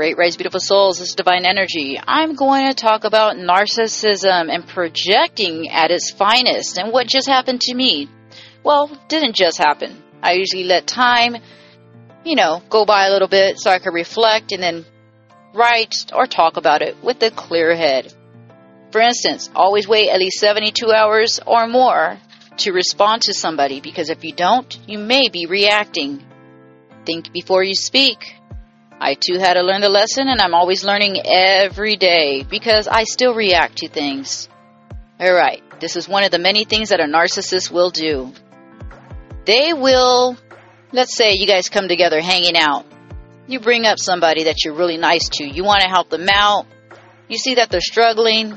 Great Rise Beautiful Souls, this is Divine Energy. I'm going to talk about narcissism and projecting at its finest and what just happened to me. Well, didn't just happen. I usually let time, you know, go by a little bit so I could reflect and then write or talk about it with a clear head. For instance, always wait at least 72 hours or more to respond to somebody because if you don't, you may be reacting. Think before you speak. I too had to learn the lesson, and I'm always learning every day because I still react to things. Alright, this is one of the many things that a narcissist will do. They will, let's say you guys come together hanging out. You bring up somebody that you're really nice to. You want to help them out. You see that they're struggling.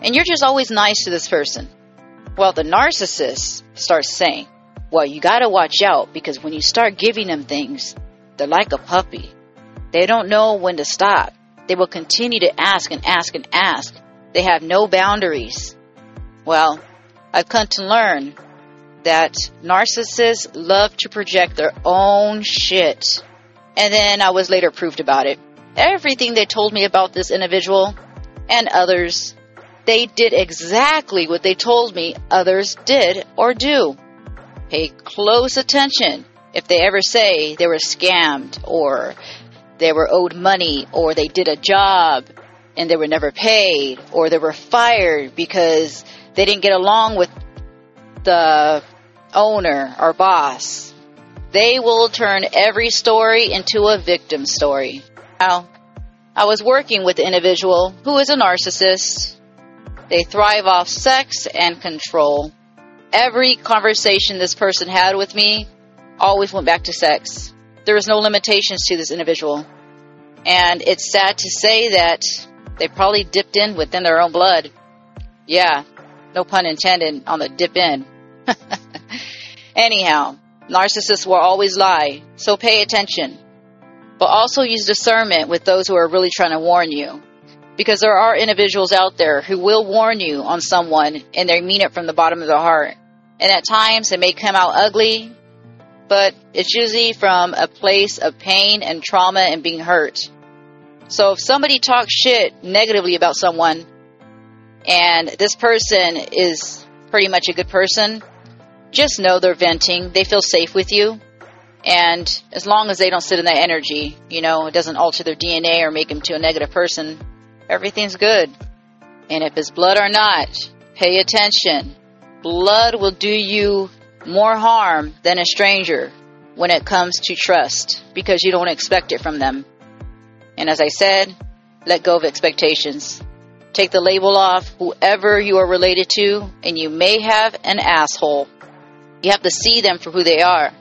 And you're just always nice to this person. Well, the narcissist starts saying, Well, you gotta watch out because when you start giving them things, they're like a puppy. They don't know when to stop. They will continue to ask and ask and ask. They have no boundaries. Well, I've come to learn that narcissists love to project their own shit. And then I was later proved about it. Everything they told me about this individual and others, they did exactly what they told me others did or do. Pay close attention if they ever say they were scammed or they were owed money or they did a job and they were never paid or they were fired because they didn't get along with the owner or boss. They will turn every story into a victim story. Now, I was working with an individual who is a narcissist. They thrive off sex and control. Every conversation this person had with me always went back to sex there was no limitations to this individual. And it's sad to say that they probably dipped in within their own blood. Yeah, no pun intended on the dip in. Anyhow, narcissists will always lie, so pay attention. But also use discernment with those who are really trying to warn you. Because there are individuals out there who will warn you on someone and they mean it from the bottom of their heart. And at times it may come out ugly, but it's usually from a place of pain and trauma and being hurt. So if somebody talks shit negatively about someone and this person is pretty much a good person, just know they're venting. They feel safe with you. And as long as they don't sit in that energy, you know, it doesn't alter their DNA or make them to a negative person, everything's good. And if it's blood or not, pay attention. Blood will do you more harm than a stranger when it comes to trust because you don't expect it from them. And as I said, let go of expectations. Take the label off whoever you are related to, and you may have an asshole. You have to see them for who they are.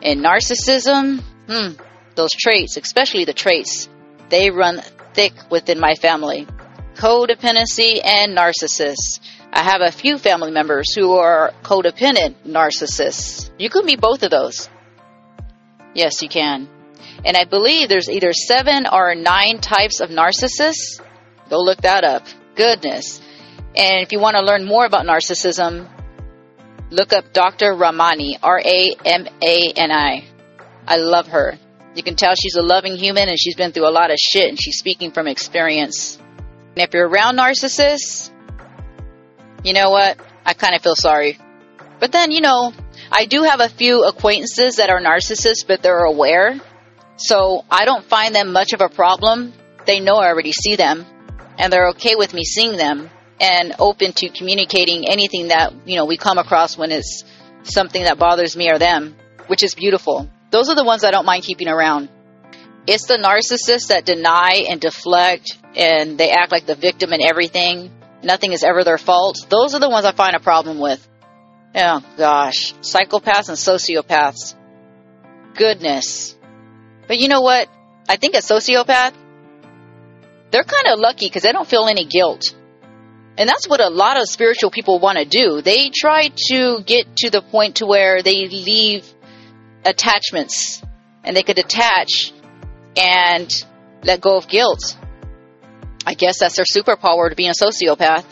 And narcissism, hmm, those traits, especially the traits, they run thick within my family. Codependency and narcissists. I have a few family members who are codependent narcissists. You could be both of those. Yes, you can. And I believe there's either seven or nine types of narcissists. Go look that up. Goodness. And if you want to learn more about narcissism, look up Dr. Ramani, R A M A N I. I love her. You can tell she's a loving human and she's been through a lot of shit and she's speaking from experience. And if you're around narcissists, you know what? I kind of feel sorry. But then, you know, I do have a few acquaintances that are narcissists, but they're aware. So I don't find them much of a problem. They know I already see them, and they're okay with me seeing them and open to communicating anything that, you know, we come across when it's something that bothers me or them, which is beautiful. Those are the ones I don't mind keeping around. It's the narcissists that deny and deflect and they act like the victim in everything nothing is ever their fault. Those are the ones I find a problem with. Oh gosh, psychopaths and sociopaths. Goodness. But you know what? I think a sociopath, they're kind of lucky because they don't feel any guilt. And that's what a lot of spiritual people want to do. They try to get to the point to where they leave attachments and they could detach and let go of guilt. I guess that's their superpower to be a sociopath.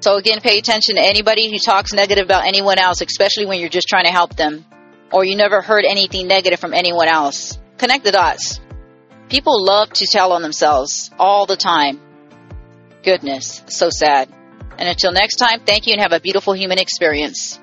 So again, pay attention to anybody who talks negative about anyone else, especially when you're just trying to help them, or you never heard anything negative from anyone else. Connect the dots. People love to tell on themselves all the time. Goodness, so sad. And until next time, thank you and have a beautiful human experience.